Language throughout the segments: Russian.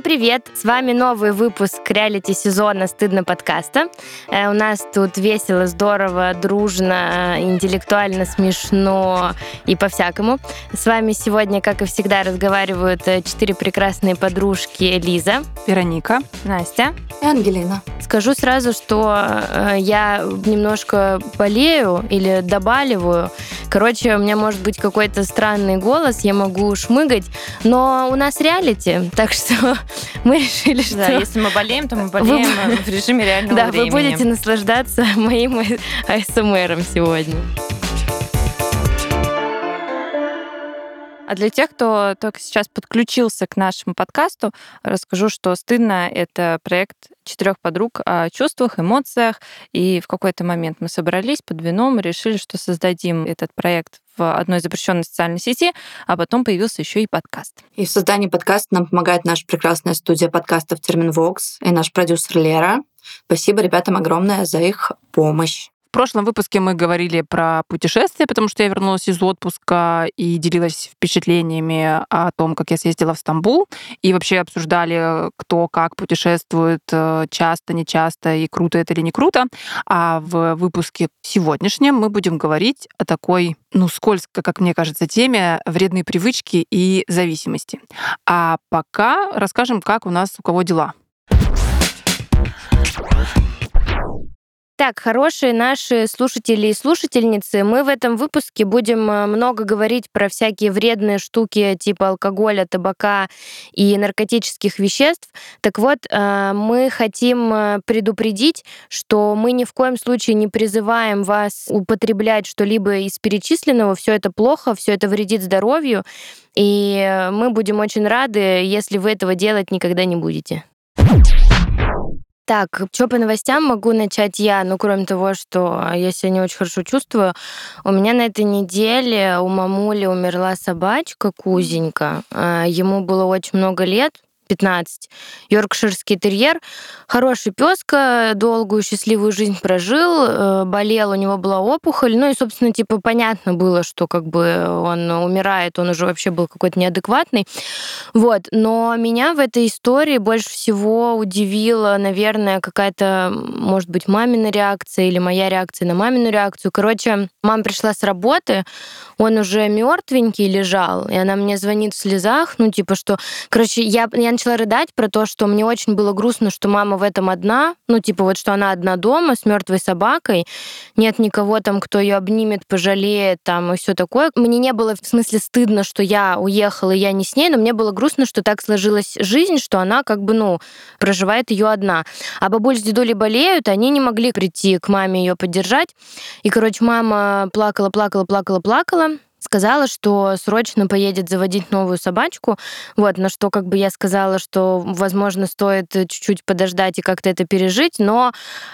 Всем привет! С вами новый выпуск реалити-сезона «Стыдно подкаста». Э, у нас тут весело, здорово, дружно, интеллектуально, смешно и по-всякому. С вами сегодня, как и всегда, разговаривают э, четыре прекрасные подружки Лиза, Вероника, Настя и Ангелина. Скажу сразу, что э, я немножко болею или добаливаю. Короче, у меня может быть какой-то странный голос, я могу шмыгать, но у нас реалити, так что мы решили, что... Да, если мы болеем, то мы болеем вы... в режиме реального да, времени. Да, вы будете наслаждаться моим АСМРом сегодня. А для тех, кто только сейчас подключился к нашему подкасту, расскажу, что «Стыдно» — это проект четырех подруг о чувствах, эмоциях. И в какой-то момент мы собрались под вином и решили, что создадим этот проект в одной запрещенной социальной сети, а потом появился еще и подкаст. И в создании подкаста нам помогает наша прекрасная студия подкастов Терминвокс и наш продюсер Лера. Спасибо ребятам огромное за их помощь. В прошлом выпуске мы говорили про путешествия, потому что я вернулась из отпуска и делилась впечатлениями о том, как я съездила в Стамбул, и вообще обсуждали, кто как путешествует э, часто, нечасто, и круто это или не круто. А в выпуске сегодняшнем мы будем говорить о такой, ну, скользко, как мне кажется, теме вредные привычки и зависимости. А пока расскажем, как у нас у кого дела. Так, хорошие наши слушатели и слушательницы, мы в этом выпуске будем э, много говорить про всякие вредные штуки типа алкоголя, табака и наркотических веществ. Так вот, э, мы хотим э, предупредить, что мы ни в коем случае не призываем вас употреблять что-либо из перечисленного. Все это плохо, все это вредит здоровью, и мы будем очень рады, если вы этого делать никогда не будете. Так, что по новостям могу начать я, ну, кроме того, что я себя не очень хорошо чувствую. У меня на этой неделе у мамули умерла собачка Кузенька. А, ему было очень много лет, 15. Йоркширский терьер. Хороший песка, долгую счастливую жизнь прожил, э, болел, у него была опухоль. Ну и, собственно, типа понятно было, что как бы он умирает, он уже вообще был какой-то неадекватный. Вот. Но меня в этой истории больше всего удивила, наверное, какая-то, может быть, мамина реакция или моя реакция на мамину реакцию. Короче, мама пришла с работы, он уже мертвенький лежал, и она мне звонит в слезах, ну, типа, что... Короче, я, я начала рыдать про то, что мне очень было грустно, что мама в этом одна, ну, типа, вот что она одна дома с мертвой собакой, нет никого там, кто ее обнимет, пожалеет там и все такое. Мне не было в смысле стыдно, что я уехала, и я не с ней, но мне было грустно, что так сложилась жизнь, что она как бы, ну, проживает ее одна. А бабуль с дедулей болеют, они не могли прийти к маме ее поддержать. И, короче, мама плакала, плакала, плакала, плакала сказала, что срочно поедет заводить новую собачку. Вот, на что как бы я сказала, что, возможно, стоит чуть-чуть подождать и как-то это пережить. Но,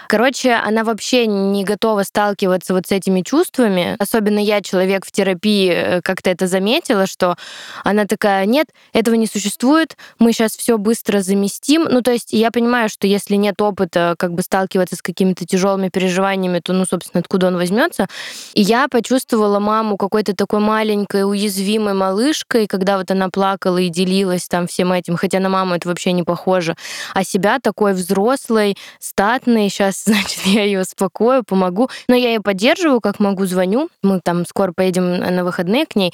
короче, она вообще не готова сталкиваться вот с этими чувствами. Особенно я, человек в терапии, э, как-то это заметила, что она такая, нет, этого не существует, мы сейчас все быстро заместим. Ну, то есть я понимаю, что если нет опыта как бы сталкиваться с какими-то тяжелыми переживаниями, то, ну, собственно, откуда он возьмется. И я почувствовала маму какой-то такой маленькой, уязвимой малышкой, когда вот она плакала и делилась там всем этим, хотя на маму это вообще не похоже, а себя такой взрослой, статной, сейчас, значит, я ее успокою, помогу, но я ее поддерживаю, как могу, звоню, мы там скоро поедем на выходные к ней,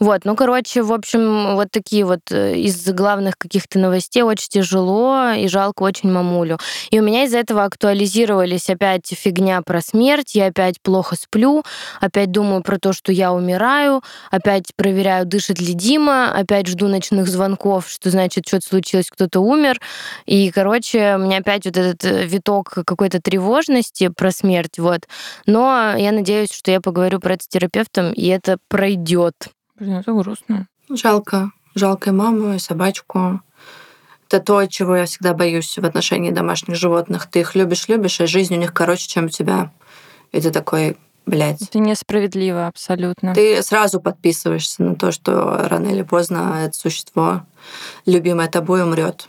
вот, ну, короче, в общем, вот такие вот э, из главных каких-то новостей. Очень тяжело и жалко очень мамулю. И у меня из-за этого актуализировались опять фигня про смерть, я опять плохо сплю, опять думаю про то, что я умираю, засыпаю, опять проверяю, дышит ли Дима, опять жду ночных звонков, что значит, что-то случилось, кто-то умер. И, короче, у меня опять вот этот э, виток какой-то тревожности про смерть, вот. Но я надеюсь, что я поговорю про это с терапевтом, и это пройдет. Блин, это грустно. Жалко. Жалко и маму, и собачку. Это то, чего я всегда боюсь в отношении домашних животных. Ты их любишь-любишь, а жизнь у них короче, чем у тебя. И ты такой, блядь. Это несправедливо абсолютно. Ты сразу подписываешься на то, что рано или поздно это существо, любимое тобой, умрет.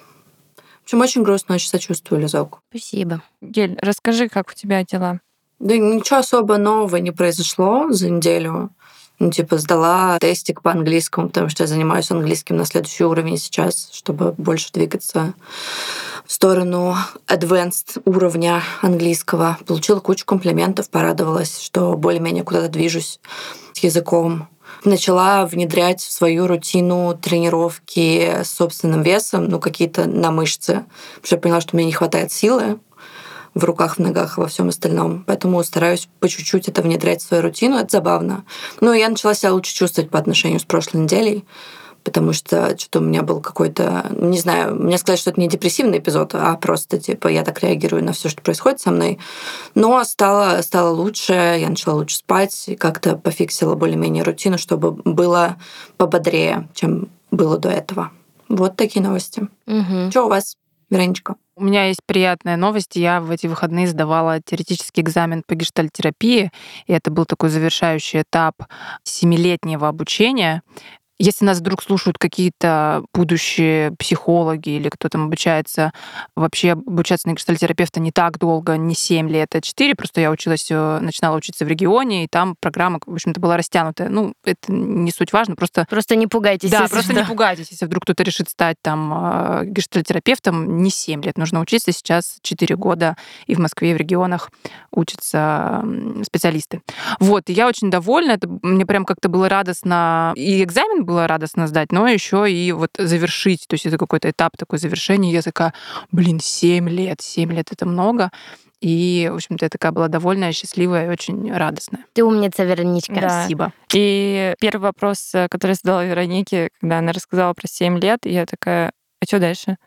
В общем, очень грустно, очень сочувствую Лизоку. Спасибо. Гель, расскажи, как у тебя дела? Да ничего особо нового не произошло за неделю. Ну, типа, сдала тестик по английскому, потому что я занимаюсь английским на следующий уровень сейчас, чтобы больше двигаться в сторону advanced уровня английского. Получила кучу комплиментов, порадовалась, что более-менее куда-то движусь с языком. Начала внедрять в свою рутину тренировки с собственным весом, ну, какие-то на мышцы, потому что я поняла, что мне не хватает силы в руках, в ногах, во всем остальном. Поэтому стараюсь по чуть-чуть это внедрять в свою рутину. Это забавно. Но я начала себя лучше чувствовать по отношению с прошлой неделей потому что что-то у меня был какой-то, не знаю, мне сказать, что это не депрессивный эпизод, а просто типа я так реагирую на все, что происходит со мной. Но стало, стало лучше, я начала лучше спать, как-то пофиксила более-менее рутину, чтобы было пободрее, чем было до этого. Вот такие новости. Угу. Что у вас, Вероничка? У меня есть приятная новость. Я в эти выходные сдавала теоретический экзамен по гештальтерапии, и это был такой завершающий этап семилетнего обучения. Если нас вдруг слушают какие-то будущие психологи или кто там обучается, вообще обучаться на гештальтерапевта не так долго, не 7 лет, а 4. Просто я училась, э, начинала учиться в регионе, и там программа, в общем-то, была растянутая. Ну, это не суть важно, просто... Просто не пугайтесь. Да, просто что. не пугайтесь, если вдруг кто-то решит стать там э, гештальтерапевтом, не 7 лет нужно учиться, сейчас 4 года, и в Москве, и в регионах учатся специалисты. Вот, и я очень довольна, это мне прям как-то было радостно. И экзамен было радостно сдать, но еще и вот завершить. То есть это какой-то этап такой завершения. Я такая, блин, 7 лет, 7 лет это много. И, в общем-то, я такая была довольная, счастливая и очень радостная. Ты умница, Вероничка. Да. Спасибо. И первый вопрос, э, который я задала Веронике, когда она рассказала про 7 лет, я такая, а что дальше?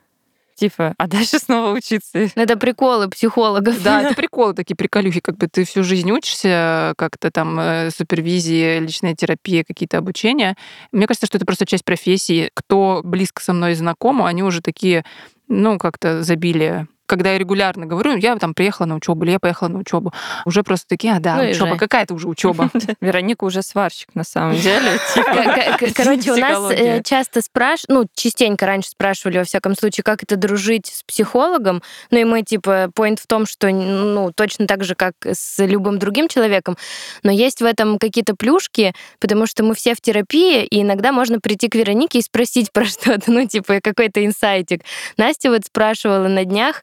Типа, а дальше снова учиться. Ну, это приколы психологов. Да, это приколы такие, приколюхи, как бы ты всю жизнь учишься, как-то там э, супервизии, личная терапия, какие-то обучения. Мне кажется, что это просто часть профессии. Кто близко со мной знаком, они уже такие, ну, как-то забили когда я регулярно говорю, я там приехала на учебу, или я поехала на учебу, уже просто такие, а да, ну, учеба, какая-то уже учеба. Вероника уже сварщик на самом деле. Типа, короче, у нас э, часто спрашивают, ну, частенько раньше спрашивали, во всяком случае, как это дружить с психологом. Ну, и мы, типа, point в том, что, ну, точно так же, как с любым другим человеком, но есть в этом какие-то плюшки, потому что мы все в терапии, и иногда можно прийти к Веронике и спросить про что-то, ну, типа, какой-то инсайтик. Настя вот спрашивала на днях,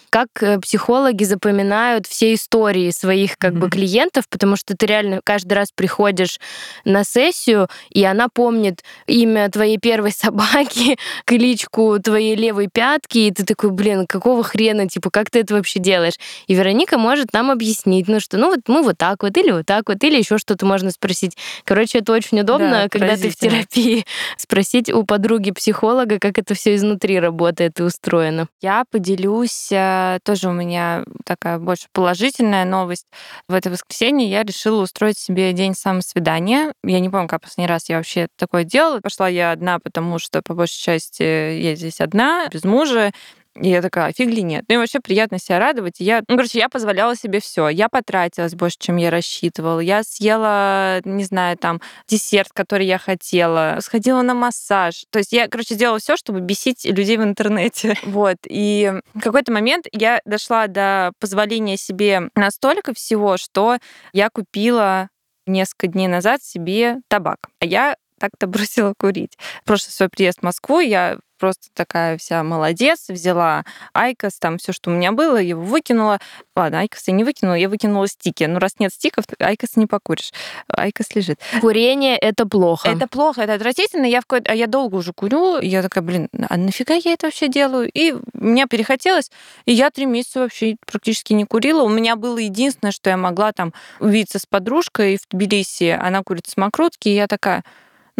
как э, психологи запоминают все истории своих как mm-hmm. бы клиентов, потому что ты реально каждый раз приходишь на сессию, и она помнит имя твоей первой собаки, кличку твоей левой пятки, и ты такой, блин, какого хрена, типа, как ты это вообще делаешь? И Вероника может нам объяснить, ну что, ну вот мы вот так вот, или вот так вот, или еще что-то можно спросить. Короче, это очень удобно, да, когда ты в терапии, спросить у подруги психолога, как это все изнутри работает и устроено. Я поделюсь э, тоже у меня такая больше положительная новость. В это воскресенье я решила устроить себе день самосвидания. Я не помню, как последний раз я вообще такое делала. Пошла я одна, потому что по большей части я здесь одна, без мужа. И я такая, «А фиг ли нет. Ну и вообще приятно себя радовать. И я, ну, короче, я позволяла себе все. Я потратилась больше, чем я рассчитывала. Я съела, не знаю, там, десерт, который я хотела. Сходила на массаж. То есть я, короче, сделала все, чтобы бесить людей в интернете. Вот. И в какой-то момент я дошла до позволения себе настолько всего, что я купила несколько дней назад себе табак. А я так-то бросила курить. Прошлый свой приезд в Москву я просто такая вся молодец, взяла IQOS, там все, что у меня было, его выкинула. Ладно, IQOS я не выкинула, я выкинула стики. Ну, раз нет стиков, IQOS не покуришь. IQOS лежит. Курение — это плохо. Это плохо, это отвратительно. Я, в какой-то... а я долго уже курю, я такая, блин, а нафига я это вообще делаю? И мне перехотелось, и я три месяца вообще практически не курила. У меня было единственное, что я могла там увидеться с подружкой в Тбилиси, она курит самокрутки, и я такая,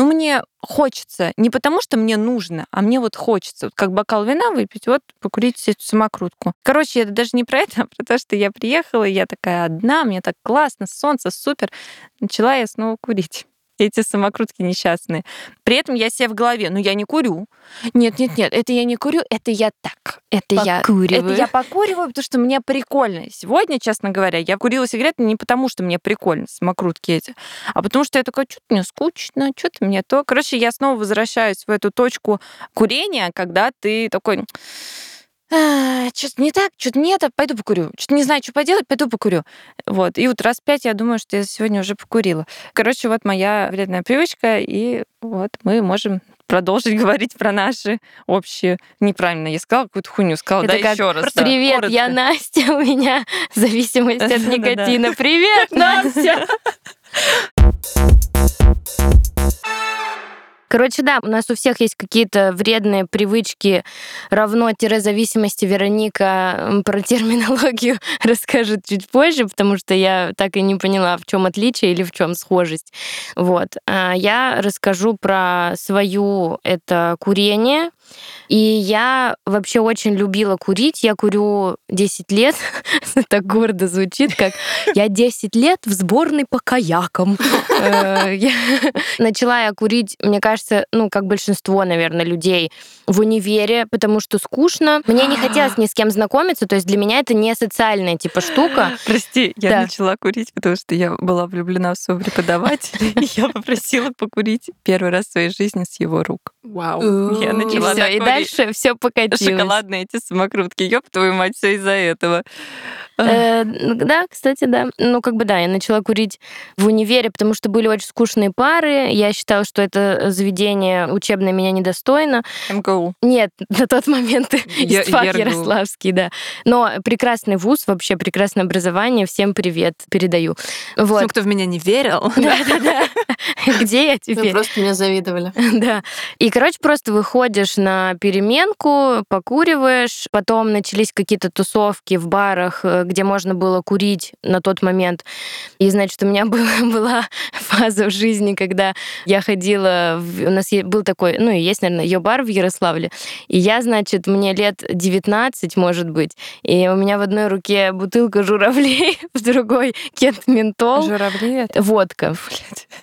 ну, мне хочется, не потому что мне нужно, а мне вот хочется. Вот как бокал вина выпить, вот покурить эту самокрутку. Короче, это даже не про это, а про то, что я приехала, я такая одна, мне так классно, солнце, супер. Начала я снова курить эти самокрутки несчастные. При этом я себе в голове, ну я не курю. Нет, нет, нет, это я не курю, это я так. Это я, это я покуриваю, потому что мне прикольно. Сегодня, честно говоря, я курила сигареты не потому, что мне прикольно, самокрутки эти, а потому что я такая, что-то мне скучно, что-то мне то. Короче, я снова возвращаюсь в эту точку курения, когда ты такой «А, что-то не так, что-то нет, а пойду покурю. Что-то не знаю, что поделать, пойду покурю. Вот. И вот раз пять я думаю, что я сегодня уже покурила. Короче, вот моя вредная привычка, и вот мы можем продолжить говорить про наши общие. Неправильно, я сказала какую-то хуйню, сказала, Это да, как, еще раз. Привет, коротко. я Настя, у меня зависимость от никотина. Привет, Настя! Короче, да, у нас у всех есть какие-то вредные привычки, равно-зависимости. Вероника про терминологию расскажет чуть позже, потому что я так и не поняла, в чем отличие или в чем схожесть. Вот. А Я расскажу про свою это курение. И я вообще очень любила курить. Я курю 10 лет. Так гордо звучит, как я 10 лет в сборной по каякам. Э, Начала я курить, мне кажется, ну, как большинство, наверное, людей в универе, потому что скучно. Мне не хотелось ни с кем знакомиться, то есть для меня это не социальная типа штука. Прости, я Да. начала курить, потому что я была влюблена в своего преподавателя, и я попросила покурить первый раз в своей жизни с его рук. Вау. Я И начала все, и дальше все покатилось. Шоколадные эти самокрутки. Ёб твою мать, все из-за этого. Э, Да, кстати, да. Ну, как бы да, я начала курить в универе, потому что были очень скучные пары. Я считала, что это заведение учебное меня недостойно. МГУ. Нет, на тот момент Я- ИСТФАК. Ярославский, да. Но прекрасный вуз, вообще прекрасное образование. Всем привет передаю. Вот. Всем, кто в меня не верил. Да-да-да. Где я Вы теперь? просто меня завидовали. Да. И, короче, просто выходишь на переменку, покуриваешь, потом начались какие-то тусовки в барах, э, где можно было курить на тот момент. И, значит, у меня была, была фаза в жизни, когда я ходила... в- У нас был такой, ну, и есть, наверное, ее бар в Ярославле. И я, значит, мне лет 19, может быть, и у меня в одной руке бутылка журавлей, в другой кент ментол, Журавли это... водка.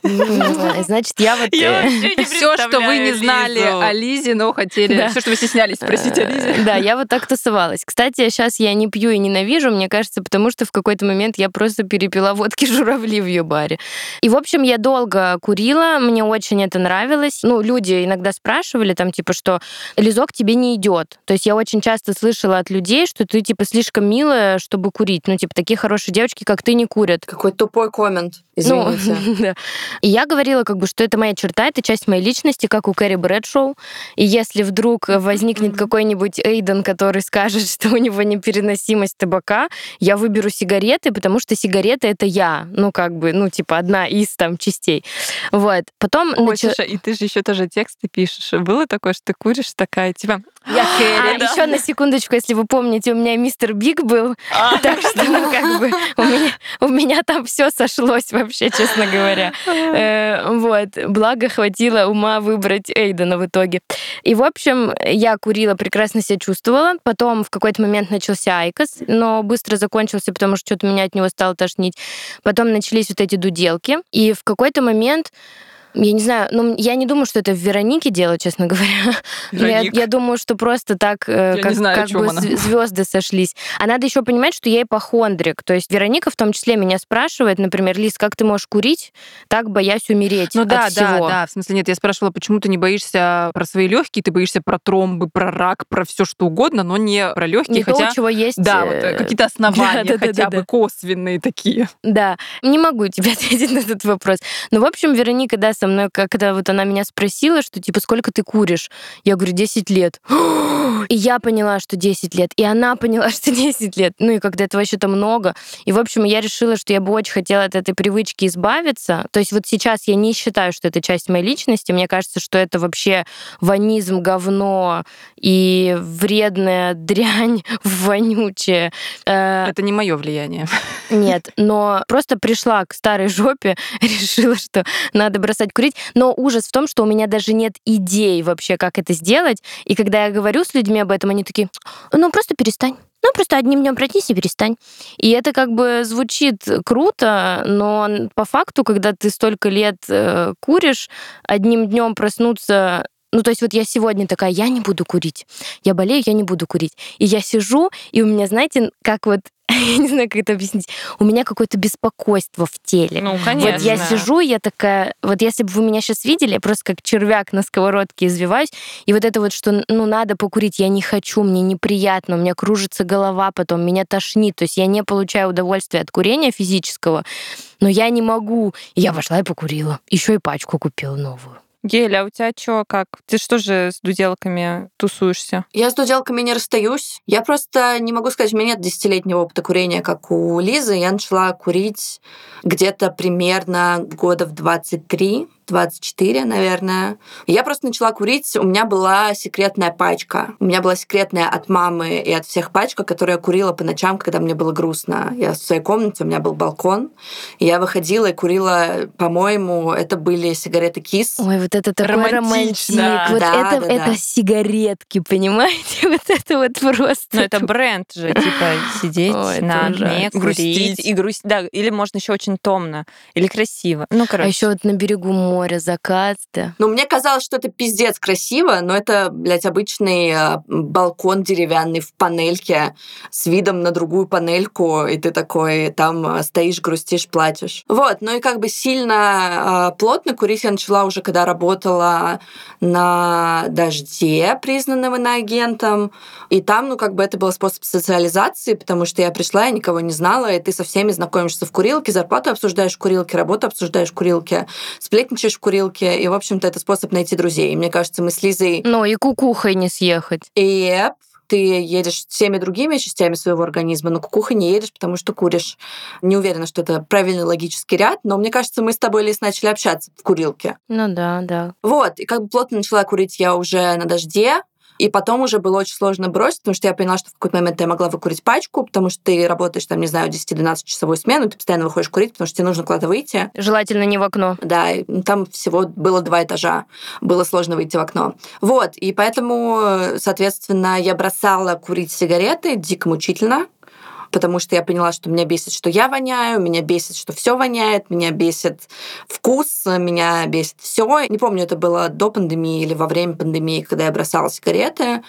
Значит, я вот... Я э, вообще не Все, что вы не представляю знали о Лизе, но хотели... Да. Все, что вы стеснялись спросить о Лизе. Э, Да, я вот так тусовалась. Кстати, сейчас я не пью и ненавижу, мне кажется, потому что в какой-то момент я просто перепила водки журавли в ее баре. И, в общем, я долго курила, мне очень это нравилось. Ну, люди иногда спрашивали там, типа, что Лизок тебе не идет. То есть я очень часто слышала от людей, что ты, типа, слишком милая, чтобы курить. Ну, типа, такие хорошие девочки, как ты, не курят. Какой тупой коммент. Ну, да. И я говорила, как бы, что это моя черта, это часть моей личности, как у Кэрри Брэдшоу. И если вдруг возникнет какой-нибудь Эйден, который скажет, что у него непереносимость табака, я выберу сигареты, потому что сигареты — это я. Ну, как бы, ну, типа, одна из там частей. Вот. Потом... Ой, начала- слушай, и ты же еще тоже тексты пишешь. Было такое, что ты куришь такая, типа, я А, Кэрри, да? еще на секундочку, если вы помните, у меня мистер Биг был, А. так что, ну, как бы, у меня, у меня там все сошлось вообще, честно говоря. Э, Вот. Благо хватило ума выбрать Эйдена в итоге. И, в общем, я курила, прекрасно себя чувствовала. Потом в какой-то момент начался IQOS, но быстро закончился, потому что что-то меня от него стало тошнить. Потом начались вот эти дуделки. И в какой-то момент я не знаю, ну, я не думаю, что это в Веронике дело, честно говоря. Я, я думаю, что просто так, э, Я как, знаю, как бы она. звезды сошлись. А надо еще понимать, что я ипохондрик. То есть Вероника в том числе меня спрашивает, например, Лиз, как ты можешь курить, так боясь умереть Ну да, да, всего? да. В смысле, нет, я спрашивала, почему ты не боишься про свои легкие, ты боишься про тромбы, про рак, про все что угодно, но не про легкие, Не то, хотя. у чего есть... Да, вот э, э, какие-то основания, да, да, да, хотя да, бы да. косвенные такие. Да, не могу тебе ответить на этот вопрос. Ну, в общем, Вероника, да, со мной, когда вот она меня спросила, что, типа, сколько ты куришь? Я говорю, 10 лет. И я поняла, что 10 лет. И она поняла, что 10 лет. Ну, и когда это вообще-то много. И, в общем, я решила, что я бы очень хотела от этой привычки избавиться. То есть вот сейчас я не считаю, что это часть моей личности. Мне кажется, что это вообще ванизм, говно и вредная дрянь вонючая. Э, Это не мое влияние. нет, но просто пришла к старой жопе, решила, что надо бросать курить. Но ужас в том, что у меня даже нет идей вообще, как это сделать. И когда я говорю с людьми об этом, они такие, ну просто перестань. Ну, просто одним днем пройтись и перестань. И это как бы звучит круто, но по факту, когда ты столько лет э, куришь, одним днем проснуться Ну, то есть вот я сегодня такая, я не буду курить. Я болею, я не буду курить. И я сижу, и у меня, знаете, как вот я не знаю, как это объяснить. У меня какое-то беспокойство в теле. Ну, конечно. Вот я сижу, я такая, вот если бы вы меня сейчас видели, я просто как червяк на сковородке извиваюсь, и вот это вот, что, ну, надо покурить, я не хочу, мне неприятно, у меня кружится голова потом, меня тошнит, то есть я не получаю удовольствия от курения физического, но я не могу. И я пошла и покурила. Еще и пачку купила новую. Геля, а у тебя что, как? Ты что же с дуделками тусуешься? Я с дуделками не расстаюсь. Я просто не могу сказать, у меня нет десятилетнего опыта курения, как у Лизы. Я начала курить где-то примерно года в 23 24, наверное. Я просто начала курить. У меня была секретная пачка. У меня была секретная от мамы и от всех пачка, которую я курила по ночам, когда мне было грустно. Я в своей комнате, у меня был балкон. И я выходила и курила, по-моему, это были сигареты Кис. Ой, вот это такой романтик. Вот Да, это, да, это да. сигаретки, понимаете? Вот это вот просто. Ну, это бренд же, типа сидеть Ой, на курить Грустить. и грустить. Да, или можно еще очень томно, или красиво. Ну, короче. А еще вот на берегу моря закат, да. Ну, мне казалось, что это пиздец красиво, но это, блядь, обычный э, балкон деревянный в панельке с видом на другую панельку, и ты такой там э, стоишь, грустишь, плачешь. Вот, ну и как бы сильно э, плотно курить я начала уже, когда работала на «Дожде», признанным иноагентом, и там, ну, как бы это был способ социализации, потому что я пришла, я никого не знала, и ты со всеми знакомишься в курилке, зарплату обсуждаешь в курилке, работу обсуждаешь в курилке, сплетничаешь в курилке, и, в общем-то, это способ найти друзей. И мне кажется, мы с Лизой... Ну и кукухой не съехать. Еп, ты едешь всеми другими частями своего организма, но кукуха не едешь, потому что куришь. Не уверена, что это правильный логический ряд, но мне кажется, мы с тобой, Лиз, начали общаться в курилке. Ну да, да. Вот, и как бы плотно начала курить я уже на дожде, и потом уже было очень сложно бросить, потому что я поняла, что в какой-то момент я могла выкурить пачку, потому что ты работаешь там, не знаю, 10-12 часовую смену, ты постоянно выходишь курить, потому что тебе нужно куда-то выйти. Желательно не в окно. Да, ну, там всего было два этажа. Было сложно выйти в окно. Вот, и поэтому, соответственно, я бросала курить сигареты дико мучительно, потому что я поняла, что меня бесит, что я воняю, меня бесит, что все воняет, меня бесит вкус, меня бесит все. Не помню, это было до пандемии или во время пандемии, когда я бросала сигареты.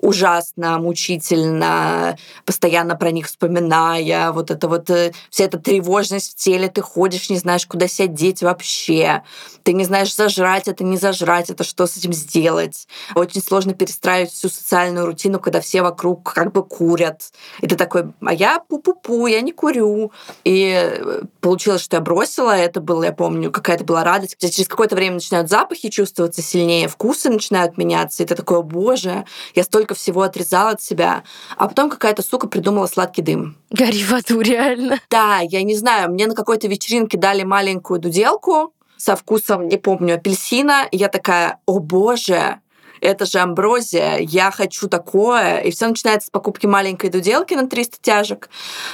Ужасно, мучительно, постоянно про них вспоминая, вот это вот э, вся эта тревожность в теле, ты ходишь, не знаешь, куда себя деть вообще, ты не знаешь, зажрать это, не зажрать это, что с этим сделать. Очень сложно перестраивать всю социальную рутину, когда все вокруг как бы курят. И ты такой, а я пу-пу-пу, я не курю. И э, получилось, что я бросила, это было, я помню, какая-то была радость. Через какое-то время начинают запахи чувствоваться сильнее, вкусы начинают меняться, и ты такой, «О, боже, я столько всего отрезала от себя. А потом какая-то сука придумала сладкий дым. Гори в аду, реально. Да, я не знаю, мне на какой-то вечеринке дали маленькую дуделку со вкусом, не помню, апельсина. Я такая, о боже, это же амброзия, я хочу такое. И все начинается с покупки маленькой дуделки на 300 тяжек,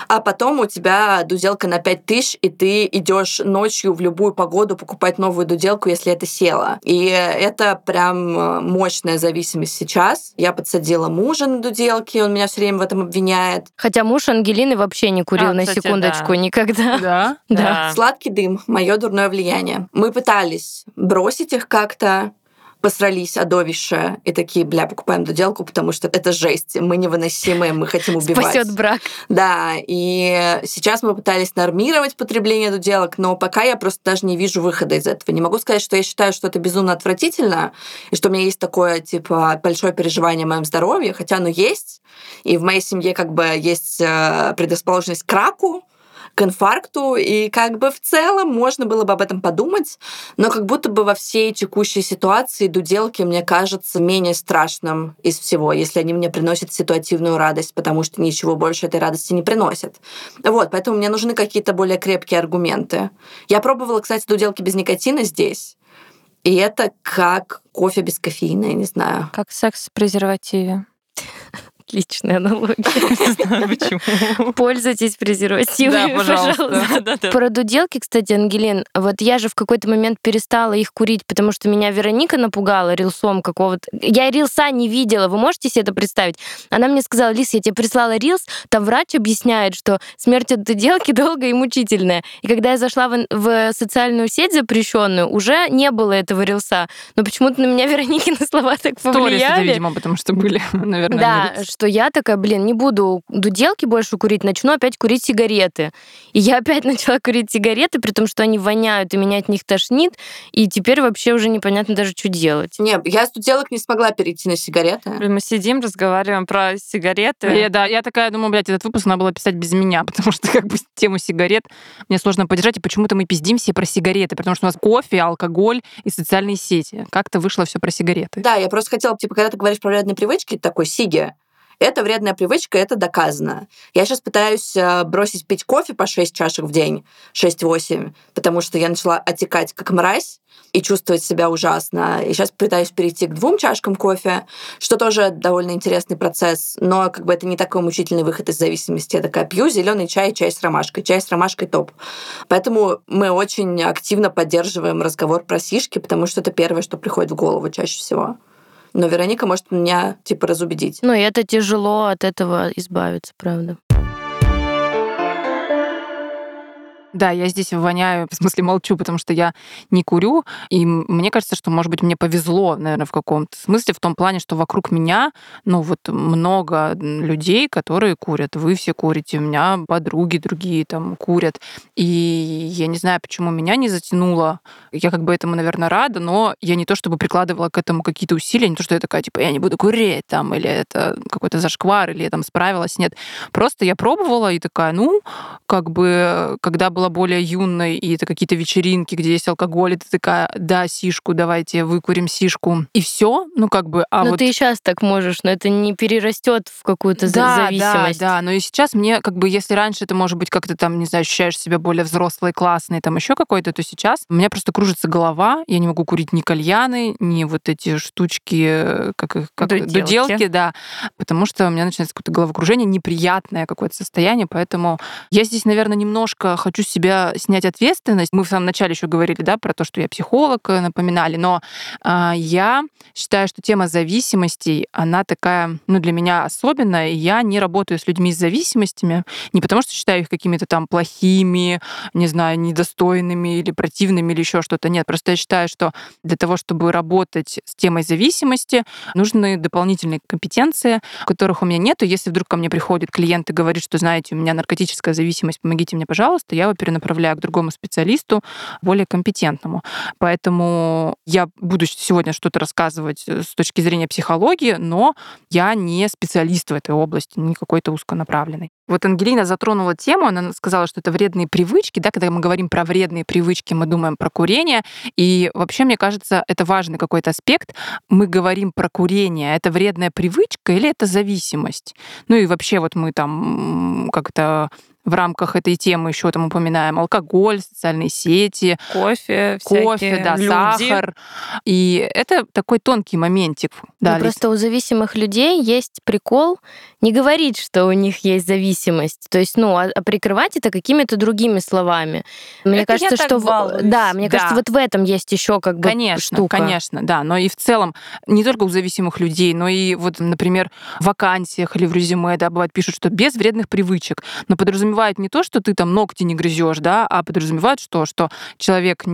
а потом у тебя дуделка на 5000, и ты идешь ночью в любую погоду покупать новую дуделку, если это село. И это прям э, мощная зависимость сейчас. Я подсадила мужа на дуделки, он меня все время в этом обвиняет. Хотя муж Ангелины вообще не курил А, на кстати, секундочку да. никогда. Да? Да. Сладкий дым, мое дурное влияние. Мы пытались бросить их как-то, посрались одовище и такие, бля, покупаем дуделку, потому что это жесть, мы невыносимые, мы хотим убивать. Спасет брак. Да, и сейчас мы пытались нормировать потребление дуделок, но пока я просто даже не вижу выхода из этого. Не могу сказать, что я считаю, что это безумно отвратительно, и что у меня есть такое, типа, большое переживание о моем здоровье, хотя оно есть, и в моей семье как бы есть э, предрасположенность к раку, к инфаркту, и как бы в целом можно было бы об этом подумать, но как будто бы во всей текущей ситуации дуделки, мне кажется, менее страшным из всего, если они мне приносят ситуативную радость, потому что ничего больше этой радости не приносят. Вот, поэтому мне нужны какие-то более крепкие аргументы. Я пробовала, кстати, дуделки без никотина здесь, и это как кофе без кофеина, я не знаю. Как секс в презервативе. Отличная аналогия. Не знаю почему. Пользуйтесь презервативами, Да, пожалуйста. Про дуделки, кстати, Ангелин, вот я же в какой-то момент перестала их курить, потому что меня Вероника напугала рилсом какого-то. Я рилса не видела, вы можете себе это представить? Она мне сказала, Лис, я тебе прислала рилс, там врач объясняет, что смерть от дуделки долгая и мучительная. И когда я зашла в, в социальную сеть запрещенную, уже не было этого рилса. Но почему-то на меня Вероникины слова так Сторис повлияли. видимо, потому что были, наверное, Да. Что я такая, блин, не буду дуделки больше курить, начну опять курить сигареты. И я опять начала курить сигареты, при том, что они воняют, и меня от них тошнит, и теперь вообще уже непонятно даже, что делать. Не, я с дуделок не смогла перейти на сигареты. Блин, Мы сидим, разговариваем про сигареты. Я, да, я такая думаю, блядь, этот выпуск надо было писать без меня, потому что как бы тему сигарет мне сложно поддержать, и почему-то мы пиздим все про сигареты, потому что у нас кофе, алкоголь и социальные сети. Как-то вышло все про сигареты. Да, я просто хотела, типа, когда ты говоришь про вредные привычки, такой сиги, это вредная привычка, это доказано. Я сейчас пытаюсь э, бросить пить кофе по 6 чашек в день, 6-8, потому что я начала отекать как мразь и чувствовать себя ужасно. И сейчас пытаюсь перейти к двум чашкам кофе, что тоже довольно интересный процесс, но как бы это не такой мучительный выход из зависимости. Я такая пью зеленый чай, чай с ромашкой, чай с ромашкой топ. Поэтому мы очень активно поддерживаем разговор про сишки, потому что это первое, что приходит в голову чаще всего. Но Вероника может меня, типа, разубедить. Ну, и это тяжело от этого избавиться, правда. Да, я здесь воняю, в смысле молчу, потому что я не курю, и мне кажется, что, может быть, мне повезло, наверное, в каком-то смысле, в том плане, что вокруг меня, ну, вот много людей, которые курят. Вы все курите, у меня подруги другие там курят. И я не знаю, почему меня не затянуло. Я как бы этому, наверное, рада, но я не то чтобы прикладывала к этому какие-то усилия, не то, что я такая, типа, я не буду курить там, или это какой-то зашквар, или я там справилась. Нет. Просто я пробовала и такая, ну, как бы, когда была более юной, и это какие-то вечеринки, где есть алкоголь, и ты такая, да, сишку, давайте выкурим сишку. И все, ну, как бы, а ну, вот... ты и сейчас так можешь, но это не перерастет в какую-то да, зависимость. Да, да, но и сейчас мне, как бы, если раньше ты, может быть, как-то там, не знаю, ощущаешь себя более взрослой, классной, там еще какой-то, то сейчас у меня просто кружится голова, я не могу курить ни кальяны, ни вот эти штучки, э, как их, как Дуделки. дуделки, да, потому что у меня начинается какое-то головокружение, неприятное какое-то состояние, поэтому я здесь, наверное, немножко хочу себя снять ответственность. Мы в самом начале еще говорили, да, про то, что я психолог, э, напоминали, но а, я считаю, что тема зависимостей, она такая, ну, для меня особенная, я не работаю с людьми с зависимостями, не потому что считаю их какими-то там плохими, не знаю, недостойными или противными или еще что-то. Нет, просто я считаю, что для того, чтобы работать с темой зависимости, нужны дополнительные компетенции, которых у меня нету. Если вдруг ко мне приходит клиент и говорит, что, знаете, у меня наркотическая зависимость, помогите мне, пожалуйста, я его перенаправляю к другому специалисту, более компетентному. Поэтому я буду сегодня что-то рассказывать э, с точки зрения психологии, но я не специалист в этой области, не какой-то узконаправленный. Вот Ангелина затронула тему, она сказала, что это вредные привычки, да, когда мы говорим про вредные привычки, мы думаем про курение, и вообще, мне кажется, это важный какой-то аспект. Мы говорим про курение, это вредная привычка или это зависимость? Ну и вообще вот мы там как-то в рамках этой темы еще там упоминаем алкоголь, социальные сети, Кофе, кофе, всякие да, люди. сахар. И это такой тонкий моментик. Да, Ну, просто у зависимых людей есть прикол не говорить, что у них есть зависимость. То есть, ну, а, а прикрывать это какими-то другими словами. Мне Это я кажется, так что балуюсь. да, мне Да. кажется, вот в этом есть еще как бы Конечно, штука. конечно, да. Но и в целом не только у зависимых людей, но и вот, например, в вакансиях или в резюме, да, бывает пишут, что без вредных привычек. Но подразумевает не то, что ты там ногти не грызешь, да, а подразумевает что? Что человек,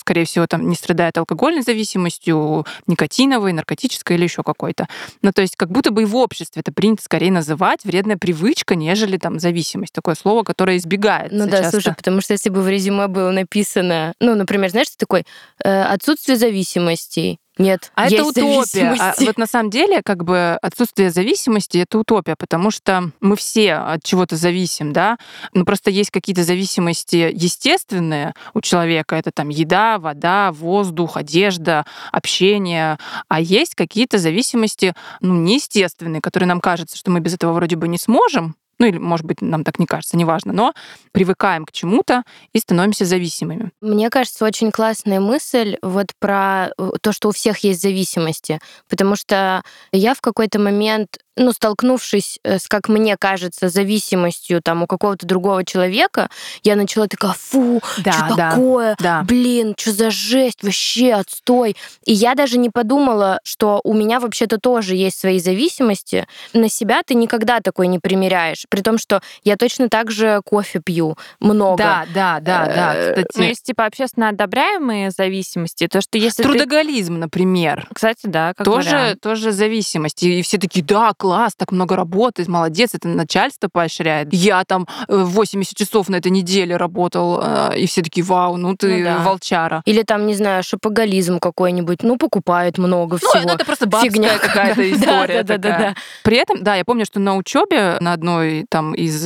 скорее всего, там не страдает алкогольной зависимостью, никотиновой, наркотической или еще какой-то. Ну, то есть как будто бы и в обществе это принято скорее называть вредная привычка, нежели там зависимость. Такое слово, которое избегается Ну да, часто. слушай, потому что если бы в резюме было написано, ну, например, знаешь, что такое э, отсутствие зависимостей. Нет, А это утопия. А вот на самом деле, как бы отсутствие зависимости это утопия, потому что мы все от чего-то зависим, да. Но просто есть какие-то зависимости естественные у человека. Это там еда, вода, воздух, одежда, общение. А есть какие-то зависимости, ну, неестественные, которые нам кажется, что мы без этого вроде бы не сможем. Ну или, может быть, нам так не кажется, неважно, но привыкаем к чему-то и становимся зависимыми. Мне кажется, очень классная мысль вот про э, то, что у всех есть зависимости. Потому что я в какой-то момент ну, столкнувшись э, с, как мне кажется, зависимостью там у какого-то другого человека, я начала такая, фу, Да, что да, такое? да. Блин, что за жесть, вообще отстой. И я даже не подумала, что у меня вообще-то тоже есть свои зависимости. На себя ты никогда такой не примеряешь. При том, что я точно так же кофе пью много. Да, да, да, да. Э, Ну, Кстати, есть, типа, общественно одобряемые зависимости, то, что если ты... трудоголизм, например. Кстати, да, как тоже, вариант. тоже зависимость. И все такие, да, класс, так много работает, молодец, это начальство поощряет. Я там э, 80 часов на этой неделе работал, э, и все такие, вау, ну ты Ну да. волчара. Или там, не знаю, шопоголизм какой-нибудь. Ну, покупает много всего. Ну, ну, это просто бабская Фигня какая-то история Да, да, да, да. При этом, да, я помню, что на учебе на одной там из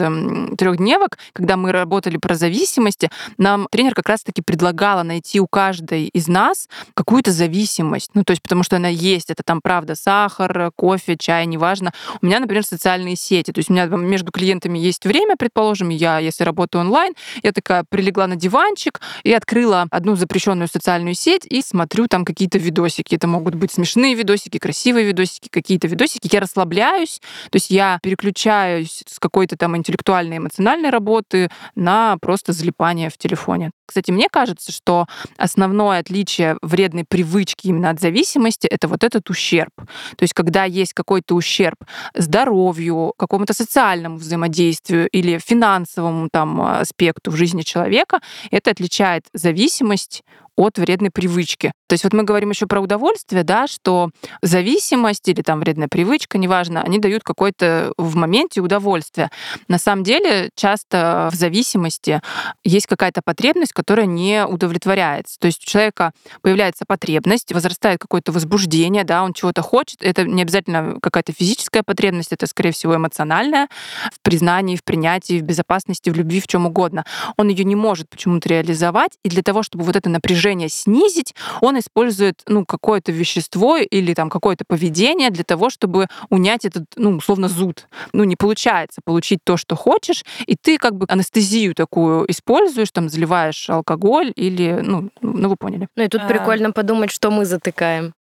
трехдневок, когда мы работали про зависимости, нам тренер как раз-таки предлагала найти у каждой из нас какую-то зависимость. Ну, то есть, потому что она есть. Это там, правда, сахар, кофе, чай, неважно. У меня, например, социальные сети. То есть у меня между клиентами есть время, предположим, я, если работаю онлайн, я такая прилегла на диванчик и открыла одну запрещенную социальную сеть и смотрю там какие-то видосики. Это могут быть смешные видосики, красивые видосики, какие-то видосики. Я расслабляюсь, то есть я переключаюсь с какой-то там интеллектуальной, эмоциональной работы на просто залипание в телефоне. Кстати, мне кажется, что основное отличие вредной привычки именно от зависимости — это вот этот ущерб. То есть когда есть какой-то ущерб здоровью, какому-то социальному взаимодействию или финансовому там аспекту в жизни человека, это отличает зависимость от вредной привычки. То есть вот мы говорим еще про удовольствие, да, что зависимость или там вредная привычка, неважно, они дают какое-то в моменте удовольствие. На самом деле часто в зависимости есть какая-то потребность, которая не удовлетворяется. То есть у человека появляется потребность, возрастает какое-то возбуждение, да, он чего-то хочет. Это не обязательно какая-то физическая потребность, это, скорее всего, эмоциональная в признании, в принятии, в безопасности, в любви, в чем угодно. Он ее не может почему-то реализовать, и для того, чтобы вот это напряжение снизить, он использует ну, какое-то вещество или там какое-то поведение для того, чтобы унять этот, ну, условно, зуд. Ну, не получается получить то, что хочешь, и ты как бы анестезию такую используешь, там, заливаешь алкоголь или, ну, ну вы поняли. Ну и тут А. прикольно подумать, что мы затыкаем.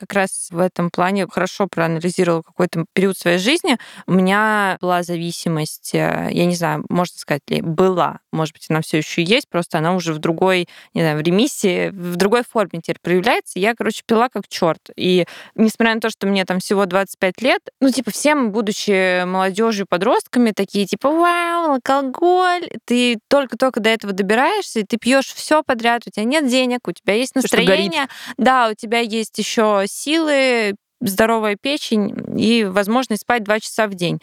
Как раз в этом плане хорошо проанализировала какой-то период своей жизни. У меня была зависимость, э, я не знаю, можно сказать ли, была, может быть, она все еще есть, просто она уже в другой, не знаю, в ремиссии, в другой форме теперь проявляется. Я, короче, пила как черт. И несмотря на то, что мне там всего 25 лет, ну, типа, всем, будучи молодежью, подростками, такие, типа, вау, алкоголь, ты только-только до этого добираешься, и ты пьешь все подряд, у тебя нет денег, у тебя есть настроение, да, у тебя есть еще силы, здоровая печень и возможность спать два часа в день.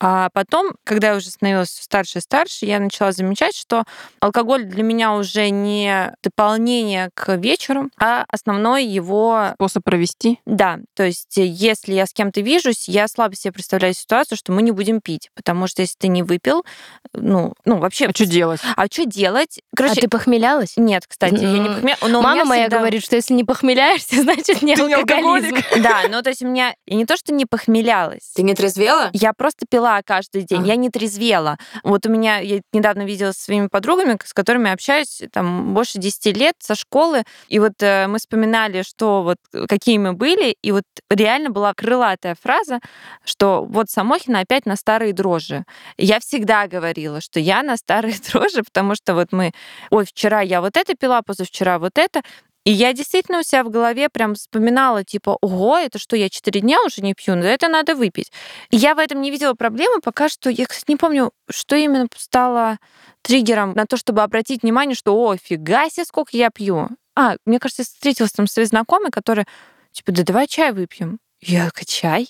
А потом, когда я уже становилась старше и старше, я начала замечать, что алкоголь для меня уже не дополнение к вечеру, а основной его Способ провести. да, то есть э, если я с кем-то вижусь, я слабо себе представляю ситуацию, что мы не будем пить, потому что если ты не выпил, ну, ну вообще... А что делать? А что делать? А Короче, ты похмелялась? нет, кстати, я не М, похмеля- но у Мама моя всегда- говорит, что если не похмеляешься, значит не Ты не алкоголизм. Да, ну то есть у меня... Я не то, что не похмелялась. Ты не трезвела? Я просто пила каждый день, А. я не трезвела. Вот у меня, я недавно виделась со своими подругами, с которыми общаюсь там больше 10 лет со школы, и вот э, мы вспоминали, что вот э, какие мы были, и вот реально была крылатая фраза, что вот Самохина опять на старые дрожжи. Я всегда говорила, что я на старые дрожжи, потому что вот мы, ой, вчера я вот это пила, позавчера вот это, и я действительно у себя в голове прям вспоминала, типа, ого, это что, я четыре дня уже не пью, но это надо выпить. И я в этом не видела проблемы, пока что, я, кстати, не помню, что именно стало триггером на то, чтобы обратить внимание, что, о, фига себе, сколько я пью. А, мне кажется, я встретилась там с своей знакомой, которая, типа, да давай чай выпьем. Я такая, чай?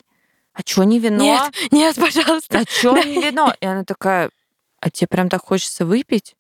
А чё не вино? Нет, нет, пожалуйста. а чё не вино? И она такая, а тебе прям так хочется выпить?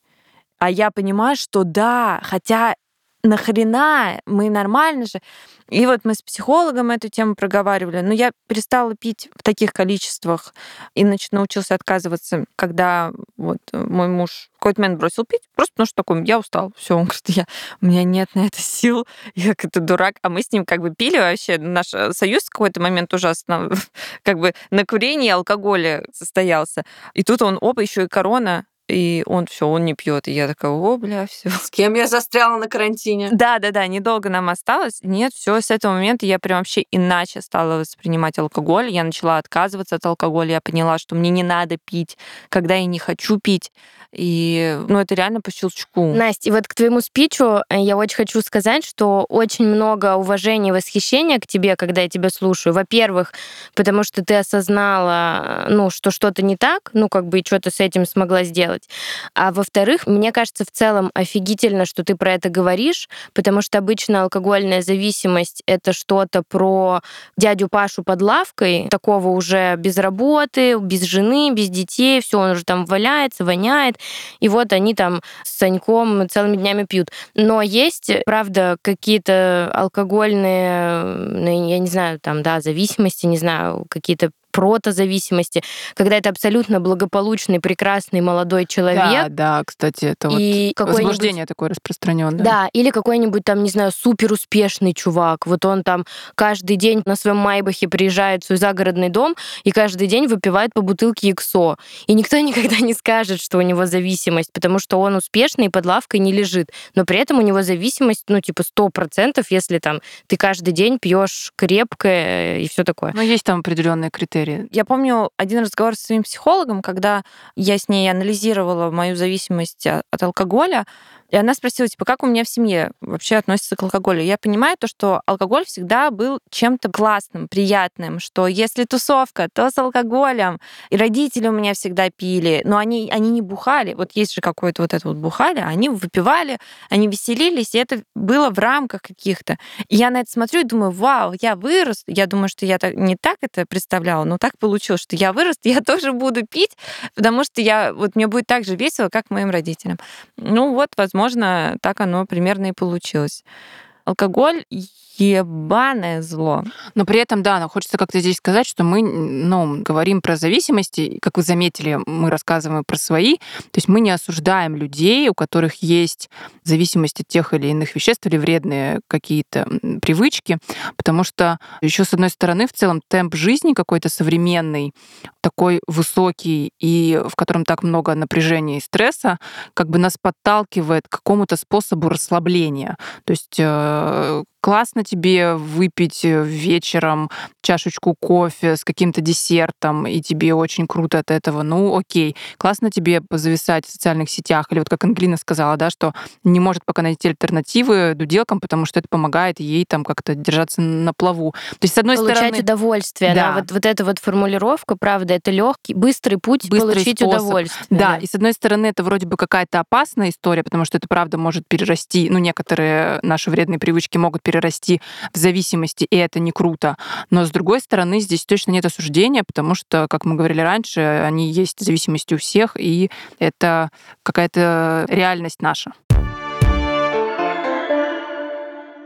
А я понимаю, что да, хотя нахрена, мы нормально же. И вот мы с психологом эту тему проговаривали. Но я перестала пить в таких количествах и нач- научился отказываться, когда вот мой муж в какой-то момент бросил пить, просто потому что такой, я устал, все, он говорит, я, у меня нет на это сил, я как это дурак, а мы с ним как бы пили вообще, наш э, союз в какой-то момент ужасно, как бы на курении и алкоголе состоялся. И тут он, оба, еще и корона, и он все, он не пьет. И я такая, о, бля, все. С кем я застряла на карантине? Да, да, да, недолго нам осталось. Нет, все, с этого момента я прям вообще иначе стала воспринимать алкоголь. Я начала отказываться от алкоголя. Я поняла, что мне не надо пить, когда я не хочу пить. И, ну, это реально по щелчку. Настя, и вот к твоему спичу э, я очень хочу сказать, что очень много уважения и восхищения к тебе, когда я тебя слушаю. Во-первых, потому что ты осознала, ну, что что-то не так, ну, как бы, и что-то с этим смогла сделать. А во-вторых, мне кажется, в целом офигительно, что ты про это говоришь, потому что обычно алкогольная зависимость — это что-то про дядю Пашу под лавкой, такого уже без работы, без жены, без детей, все, он уже там валяется, воняет, и вот они там с Саньком целыми днями пьют. Но есть, правда, какие-то алкогольные, ну, я не знаю, там, да, зависимости, не знаю, какие-то протозависимости, когда это абсолютно благополучный, прекрасный молодой человек. Да, да, кстати, это и вот возбуждение такое распространенное. Да, или какой-нибудь там, не знаю, супер успешный чувак. Вот он там каждый день на своем Майбахе приезжает в свой загородный дом и каждый день выпивает по бутылке иксо. И никто никогда не скажет, что у него зависимость, потому что он успешный и под лавкой не лежит. Но при этом у него зависимость, ну, типа, сто процентов, если там ты каждый день пьешь крепкое и все такое. Но есть там определенные критерии критерии. Я помню один разговор со своим психологом, когда я с ней анализировала мою зависимость от алкоголя. И она спросила, типа, как у меня в семье вообще относятся к алкоголю. Я понимаю то, что алкоголь всегда был чем-то классным, приятным, что если тусовка, то с алкоголем. И родители у меня всегда пили, но они, они не бухали. Вот есть же какое-то вот это вот бухали, они выпивали, они веселились, и это было в рамках каких-то. И я на это смотрю и думаю, вау, я вырос. Я думаю, что я так, не так это представляла, но так получилось, что я вырос, я тоже буду пить, потому что я, вот мне будет так же весело, как моим родителям. Ну вот, возможно, возможно, так оно примерно и получилось. Алкоголь ебаное зло. Но при этом, да, хочется как-то здесь сказать, что мы ну, говорим про зависимости, как вы заметили, мы рассказываем про свои, то есть мы не осуждаем людей, у которых есть зависимость от тех или иных веществ или вредные какие-то привычки, потому что еще с одной стороны в целом темп жизни какой-то современный, такой высокий и в котором так много напряжения и стресса, как бы нас подталкивает к какому-то способу расслабления. То есть э, классно тебе выпить э, вечером чашечку кофе с каким-то десертом, и тебе очень круто от этого, ну окей. Классно тебе позависать в социальных сетях, или вот как Ангелина сказала, да, что не может пока найти альтернативы дуделкам, потому что это помогает ей там как-то держаться на плаву. То есть, с одной получать стороны... удовольствие, да. да. Вот, вот эта вот формулировка, правда, это легкий, быстрый путь быстрый получить способ. удовольствие. Да, да, и с одной стороны, это вроде бы какая-то опасная история, потому что это, правда, может перерасти, ну, некоторые наши вредные привычки могут перерасти в зависимости, и это не круто. Но, с другой стороны, здесь точно нет осуждения, потому что, как мы говорили раньше, они есть зависимости у всех, и это какая-то реальность наша.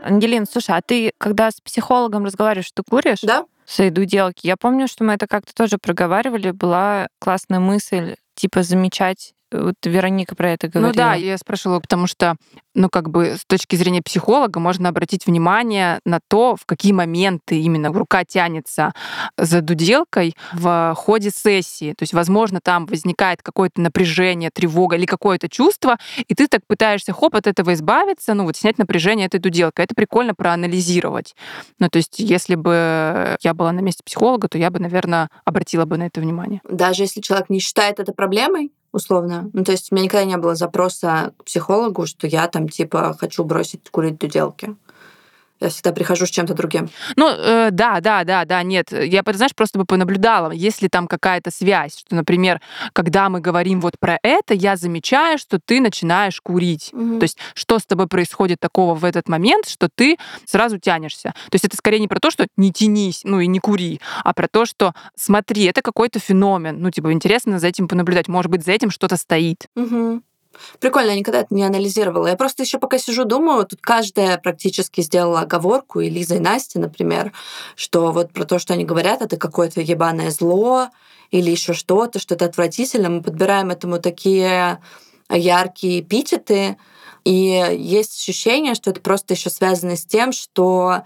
Ангелин, слушай, а ты, когда с психологом разговариваешь, ты куришь? Да. Сойду делки. Я помню, что мы это как-то тоже проговаривали. Была классная мысль, типа, замечать вот Вероника про это говорила. Ну да, я спрашивала, потому что, ну как бы с точки зрения психолога можно обратить внимание на то, в какие моменты именно рука тянется за дуделкой в ходе сессии. То есть, возможно, там возникает какое-то напряжение, тревога или какое-то чувство, и ты так пытаешься хоп от этого избавиться, ну вот снять напряжение этой дуделкой. Это прикольно проанализировать. Ну то есть, если бы я была на месте психолога, то я бы, наверное, обратила бы на это внимание. Даже если человек не считает это проблемой, условно. Ну, то есть у меня никогда не было запроса к психологу, что я там типа хочу бросить курить дуделки. Я всегда прихожу с чем-то другим. Ну, э, да, да, да, да, нет. Я, знаешь, просто бы понаблюдала, если там какая-то связь, что, например, когда мы говорим вот про это, я замечаю, что ты начинаешь курить. Угу. То есть, что с тобой происходит такого в этот момент, что ты сразу тянешься. То есть, это скорее не про то, что не тянись, ну и не кури, а про то, что смотри, это какой-то феномен. Ну, типа, интересно за этим понаблюдать. Может быть, за этим что-то стоит. Угу. Прикольно, я никогда это не анализировала. Я просто еще пока сижу, думаю, тут каждая практически сделала оговорку, и Лиза, и Настя, например, что вот про то, что они говорят, это какое-то ебаное зло или еще что-то, что это отвратительно. Мы подбираем этому такие яркие эпитеты, и есть ощущение, что это просто еще связано с тем, что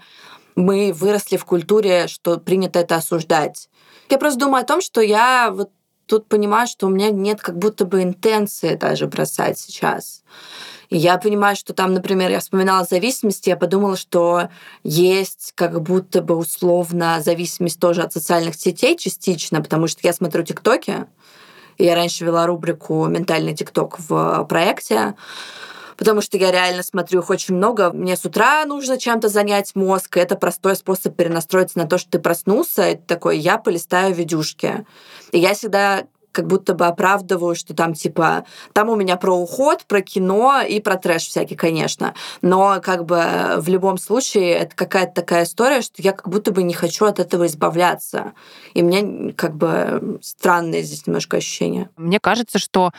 мы выросли в культуре, что принято это осуждать. Я просто думаю о том, что я вот тут понимаю, что у меня нет как будто бы интенции даже бросать сейчас. И я понимаю, что там, например, я вспоминала зависимость, я подумала, что есть как будто бы условно зависимость тоже от социальных сетей частично, потому что я смотрю ТикТоки, я раньше вела рубрику «Ментальный ТикТок» в проекте, потому что я реально смотрю их очень много. Мне с утра нужно чем-то занять мозг, и это простой способ перенастроиться на то, что ты проснулся, и такой, я полистаю видюшки. И я всегда как будто бы оправдываю, что там типа там у меня про уход, про кино и про трэш всякий, конечно. Но как бы в любом случае это какая-то такая история, что я как будто бы не хочу от этого избавляться. И мне как бы странное здесь немножко ощущение. Мне кажется, что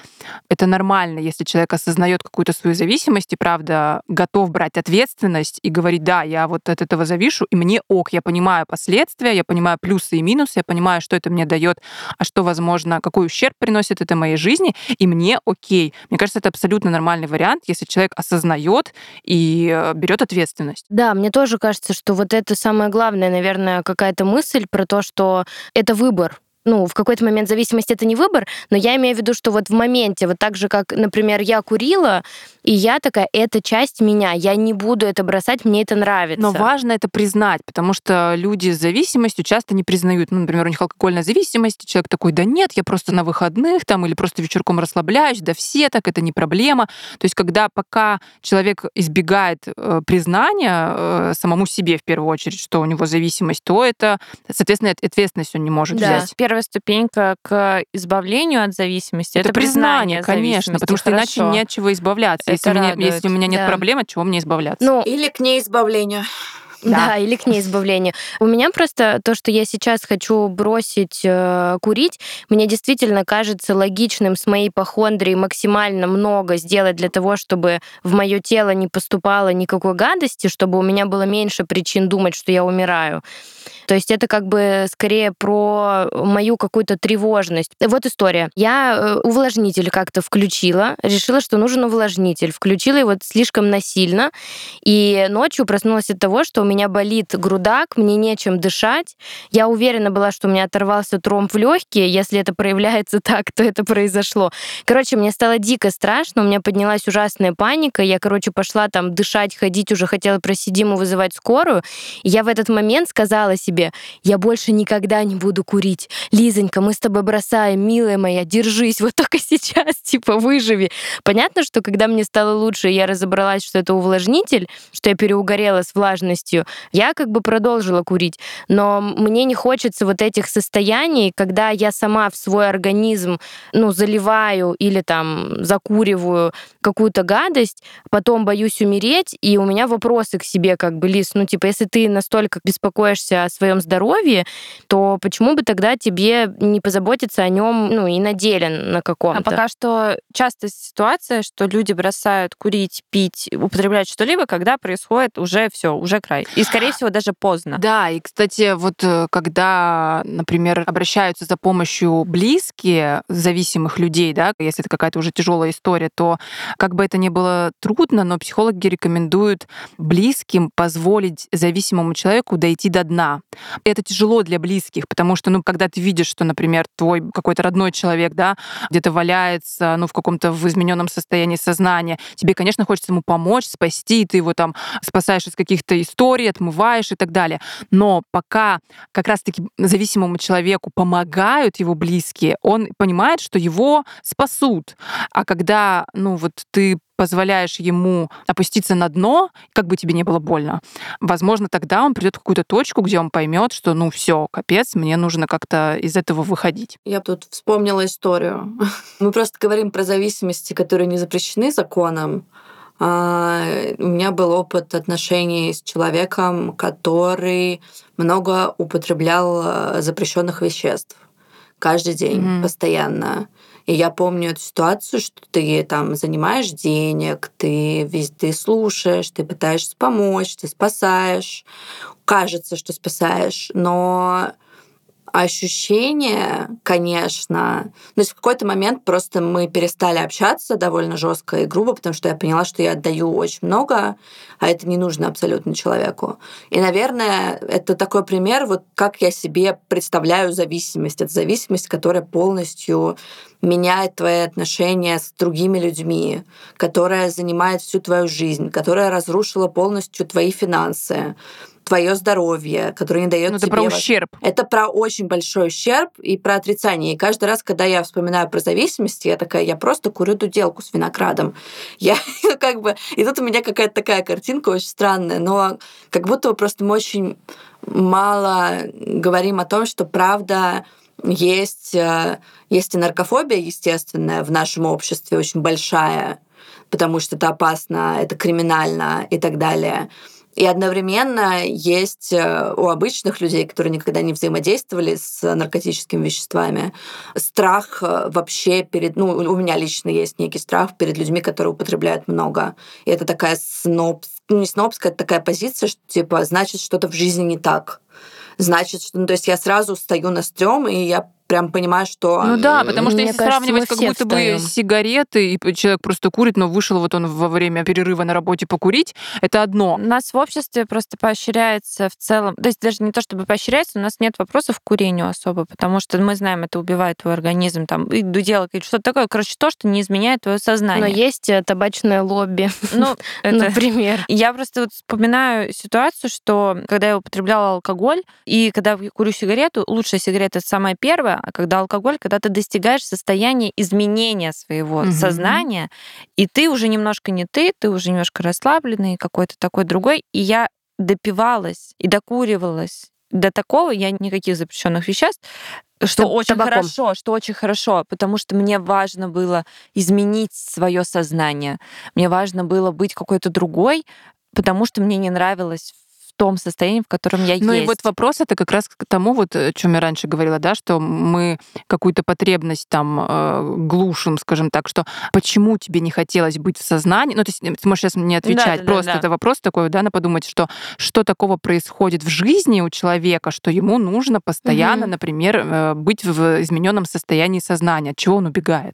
это нормально, если человек осознает какую-то свою зависимость и, правда, готов брать ответственность и говорить, да, я вот от этого завишу, и мне ок, я понимаю последствия, я понимаю плюсы и минусы, я понимаю, что это мне дает, а что, возможно, какой какой ущерб приносит это моей жизни, и мне окей. Мне кажется, это абсолютно нормальный вариант, если человек осознает и э, берет ответственность. Да, мне тоже кажется, что вот это самое главное, наверное, какая-то мысль про то, что это выбор ну, в какой-то момент зависимость это не выбор, но я имею в виду, что вот в моменте, вот так же, как, например, я курила, и я такая, это часть меня, я не буду это бросать, мне это нравится. Но важно это признать, потому что люди с зависимостью часто не признают, ну, например, у них алкогольная зависимость, человек такой, да нет, я просто на выходных там или просто вечерком расслабляюсь, да все так, это не проблема. То есть когда пока человек избегает э, признания э, самому себе в первую очередь, что у него зависимость, то это, соответственно, ответственность он не может да. взять первая ступенька к избавлению от зависимости. Это, это признание, конечно, потому что Хорошо. иначе не от чего избавляться. если, меня, если у меня нет да. проблем, от чего мне избавляться? Ну, Или к неизбавлению. Да. да, или к неизбавлению. У меня просто то, что я сейчас хочу бросить э, курить, мне действительно кажется логичным с моей похондрией максимально много сделать для того, чтобы в мое тело не поступало никакой гадости, чтобы у меня было меньше причин думать, что я умираю. То есть это как бы скорее про мою какую-то тревожность. Вот история. Я э, увлажнитель как-то включила, решила, что нужен увлажнитель. Включила его слишком насильно, и ночью проснулась от того, что у меня болит грудак, мне нечем дышать. Я уверена была, что у меня оторвался тромб в легкие. Если это проявляется так, то это произошло. Короче, мне стало дико страшно, у меня поднялась ужасная паника. Я, короче, пошла там дышать, ходить, уже хотела просить Диму вызывать скорую. И я в этот момент сказала себе, я больше никогда не буду курить. Лизонька, мы с тобой бросаем, милая моя, держись, вот только сейчас, типа, выживи. Понятно, что когда мне стало лучше, я разобралась, что это увлажнитель, что я переугорела с влажностью, я как бы продолжила курить. Но мне не хочется вот этих состояний, когда я сама в свой организм, ну, заливаю или там закуриваю какую-то гадость, потом боюсь умереть, и у меня вопросы к себе, как бы, Лиз, ну, типа, если ты настолько беспокоишься о своем здоровье, то почему бы тогда тебе не позаботиться о нем, ну, и на деле на каком-то? А пока что часто ситуация, что люди бросают курить, пить, употреблять что-либо, когда происходит уже все, уже край. И, скорее всего, даже поздно. Да, и, кстати, вот э, когда, например, обращаются за помощью близкие зависимых людей, да, если это какая-то уже тяжелая история, то как бы это ни было трудно, но психологи рекомендуют близким позволить зависимому человеку дойти до дна. Это тяжело для близких, потому что, ну, когда ты видишь, что, например, твой какой-то родной человек, да, где-то валяется, ну, в каком-то в измененном состоянии сознания, тебе, конечно, хочется ему помочь, спасти, ты его там спасаешь из каких-то историй, отмываешь и так далее. Но пока как раз-таки зависимому человеку помогают его близкие, он понимает, что его спасут. А когда, ну, вот ты позволяешь ему опуститься на дно, как бы тебе не было больно, возможно, тогда он придет в какую-то точку, где он поймет, что ну все, капец, мне нужно как-то из этого выходить. Я тут вспомнила историю. Мы просто говорим про зависимости, которые не запрещены законом. А, у меня был опыт отношений с человеком, который много употреблял э, запрещенных веществ каждый день, mm-hmm. постоянно. И я помню эту ситуацию, что ты там занимаешь денег, ты везде слушаешь, ты пытаешься помочь, ты спасаешь. Кажется, что спасаешь, но ощущение, конечно. То есть в какой-то момент просто мы перестали общаться довольно жестко и грубо, потому что я поняла, что я отдаю очень много, а это не нужно абсолютно человеку. И, наверное, это такой пример, вот как я себе представляю зависимость. Это зависимость, которая полностью меняет твои отношения с другими людьми, которая занимает всю твою жизнь, которая разрушила полностью твои финансы, твое здоровье, которое не дает ну, тебе... Это про ущерб. Это про очень большой ущерб и про отрицание. И каждый раз, когда я вспоминаю про зависимость, я такая, я просто курю дуделку с виноградом. Я как бы... И тут у меня какая-то такая картинка очень странная, но как будто просто мы очень мало говорим о том, что правда есть, э, есть и наркофобия естественная в нашем обществе, очень большая, потому что это опасно, это криминально и так далее. И одновременно есть э, у обычных людей, которые никогда не взаимодействовали с наркотическими веществами, страх э, вообще перед... Ну, у меня лично есть некий страх перед людьми, которые употребляют много. И это такая сноб... Ну, не снобская, это такая позиция, что, типа, значит, что-то в жизни не так. Значит, что... Ну, то есть я сразу стою на стрём, и я прям понимаю, что... Ну да, потому что Мне если кажется, сравнивать как будто встаем. бы сигареты, и человек просто курит, но вышел вот он во время перерыва на работе покурить, это одно. У нас в обществе просто поощряется в целом, то есть даже не то чтобы поощряется, у нас нет вопросов к курению особо, потому что мы знаем, это убивает твой организм, там, и дуделок, или что-то такое, короче, то, что не изменяет твое сознание. Но есть э, табачное лобби, ну, это... например. Я просто вот вспоминаю ситуацию, что когда я употребляла алкоголь, и когда я курю сигарету, лучшая сигарета — это самая первая, а когда алкоголь, когда ты достигаешь состояния изменения своего угу. сознания, и ты уже немножко не ты, ты уже немножко расслабленный, какой-то такой другой. И я допивалась и докуривалась до такого я никаких запрещенных веществ, что очень табаком. хорошо, что очень хорошо, потому что мне важно было изменить свое сознание, мне важно было быть какой-то другой, потому что мне не нравилось том состоянии, в котором я ну, есть. Ну и вот вопрос это как раз к тому, вот, о чем я раньше говорила, да, что мы какую-то потребность там э, глушим, скажем так, что почему тебе не хотелось быть в сознании, ну, то есть ты можешь сейчас не отвечать, да, просто да, да. это вопрос такой, да, на подумать, что что такого происходит в жизни у человека, что ему нужно постоянно, угу. например, э, быть в измененном состоянии сознания, от чего он убегает.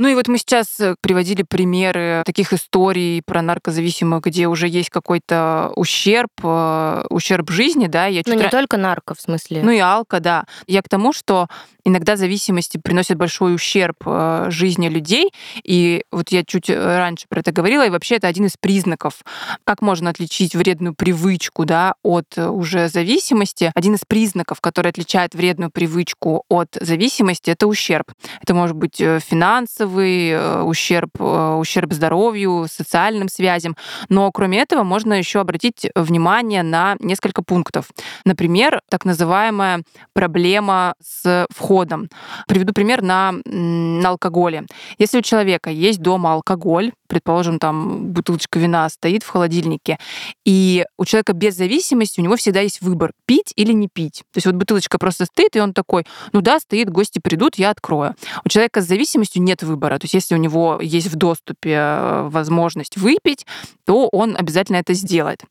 Ну и вот мы сейчас э, приводили примеры таких историй про наркозависимых, где уже есть какой-то ущерб, э, ущерб жизни, да. Я ну не ра... только нарко, в смысле. Ну и алко, да. Я к тому, что иногда зависимости приносят большой ущерб э, жизни людей, и вот я чуть раньше про это говорила, и вообще это один из признаков, как можно отличить вредную привычку, да, от уже зависимости. Один из признаков, который отличает вредную привычку от зависимости, это ущерб. Это может быть финансовый, финансовый э, ущерб, э, ущерб здоровью, социальным связям. Но кроме этого можно еще обратить внимание на несколько пунктов. Например, так называемая проблема с входом. Приведу пример на, на алкоголе. Если у человека есть дома алкоголь, предположим, там бутылочка вина стоит в холодильнике, и у человека без зависимости у него всегда есть выбор, пить или не пить. То есть вот бутылочка просто стоит, и он такой, ну да, стоит, гости придут, я открою. У человека с зависимостью нет выбора. То есть если у него есть в доступе э, возможность выпить, то он обязательно это сделает.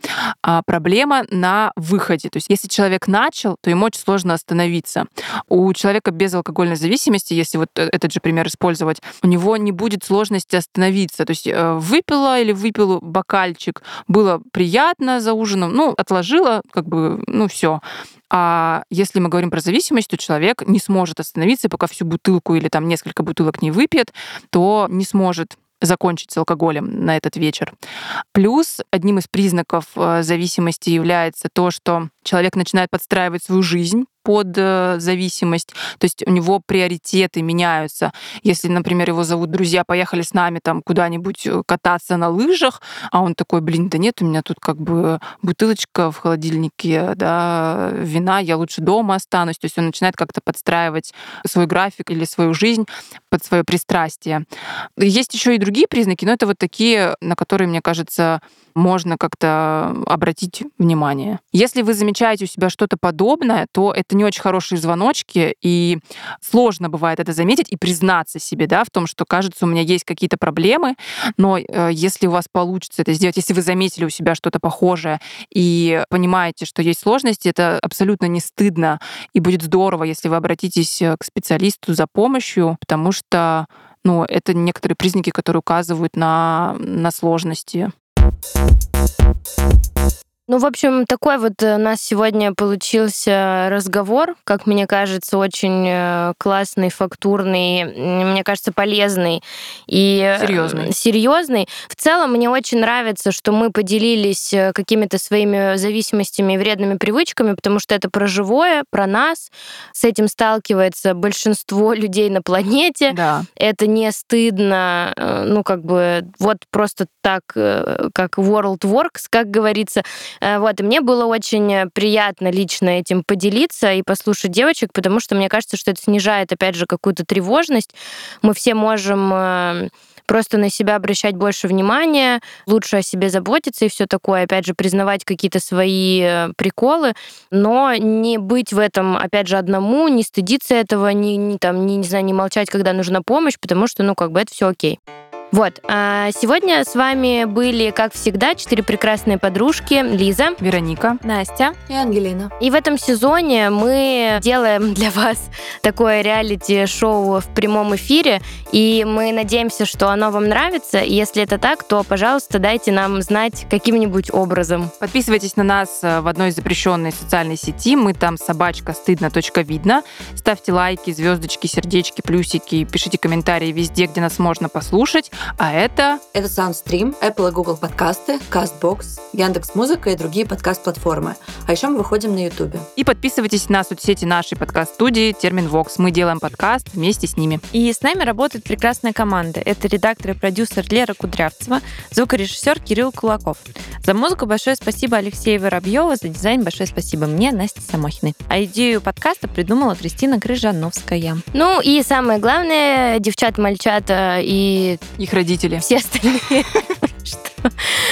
А проблема на выходе. То есть если человек начал, то ему очень сложно остановиться. У человека без алкогольной зависимости, если вот э, этот же пример использовать, у него не будет сложности остановиться. То есть Э, выпила или выпил бокальчик, было приятно за ужином, ну, отложила, как бы, ну, все. А если мы говорим про зависимость, то человек не сможет остановиться, пока всю бутылку или там несколько бутылок не выпьет, то не сможет закончить с алкоголем на этот вечер. Плюс одним из признаков э, зависимости является то, что человек начинает подстраивать свою жизнь под э, зависимость, то есть у него приоритеты меняются. Если, например, его зовут друзья, поехали с нами там куда-нибудь э, кататься на лыжах, а он такой, блин, да нет, у меня тут как бы бутылочка в холодильнике, да, вина, я лучше дома останусь. То есть он начинает как-то подстраивать свой график или свою жизнь под свое пристрастие. Есть еще и другие признаки, но это вот такие, на которые, мне кажется, можно как-то обратить внимание. Если вы замечаете замечаете у себя что-то подобное, то это не очень хорошие звоночки, и сложно бывает это заметить и признаться себе, да, в том, что, кажется, у меня есть какие-то проблемы, но э, если у вас получится это сделать, если вы заметили у себя что-то похожее и понимаете, что есть сложности, это абсолютно не стыдно, и будет здорово, если вы обратитесь э, к специалисту за помощью, потому что ну, это некоторые признаки, которые указывают на, на сложности. Ну, в общем, такой вот у нас сегодня получился разговор, как мне кажется, очень э, классный, фактурный, мне кажется, полезный и серьезный. серьезный. В целом, мне очень нравится, что мы поделились э, какими-то своими зависимостями и вредными привычками, потому что это про живое, про нас. С этим сталкивается большинство людей на планете. Да. Это не стыдно, э, ну, как бы, вот просто так, как World Works, как говорится, Э, вот, и мне было очень приятно лично этим поделиться и послушать девочек, потому что мне кажется, что это снижает, опять же, какую-то тревожность. Мы все можем э, просто на себя обращать больше внимания, лучше о себе заботиться и все такое, опять же, признавать какие-то свои э, приколы, но не быть в этом, опять же, одному, не стыдиться этого, не, не, там, не, не знаю, не молчать, когда нужна помощь, потому что, ну, как бы это все окей. Вот. А сегодня с вами были, как всегда, четыре прекрасные подружки. Лиза, Вероника, Настя и Ангелина. И в этом сезоне мы делаем для вас такое реалити-шоу в прямом эфире, и мы надеемся, что оно вам нравится. И если это так, то, пожалуйста, дайте нам знать каким-нибудь образом. Подписывайтесь на нас э, в одной запрещенной социальной сети. Мы там собачка стыдно. Видно. Ставьте лайки, звездочки, сердечки, плюсики, пишите комментарии везде, где нас можно послушать. А это... Это Soundstream, Apple и Google подкасты, CastBox, Яндекс Музыка и другие подкаст-платформы. А еще мы выходим на YouTube. И подписывайтесь на соцсети нашей подкаст-студии Термин Вокс. Мы делаем подкаст вместе с ними. И с нами работает прекрасная команда. Это редактор и продюсер Лера Кудрявцева, звукорежиссер Кирилл Кулаков. За музыку большое спасибо Алексею Воробьеву, за дизайн большое спасибо мне, Насте Самохиной. А идею подкаста придумала Кристина Крыжановская. Ну и самое главное, девчат-мальчата и их родители. Все остальные.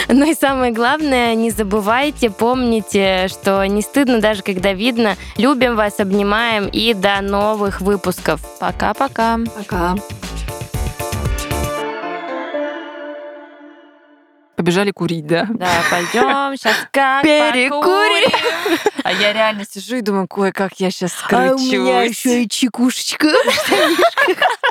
Ну и самое главное, не забывайте, помните, что не стыдно даже когда видно. Любим вас, обнимаем и до новых выпусков. Пока-пока. Пока. Побежали курить, да? Да, пойдем сейчас как Перекурим. А я реально сижу и думаю, кое как я сейчас скручусь. А у меня еще и чекушечка.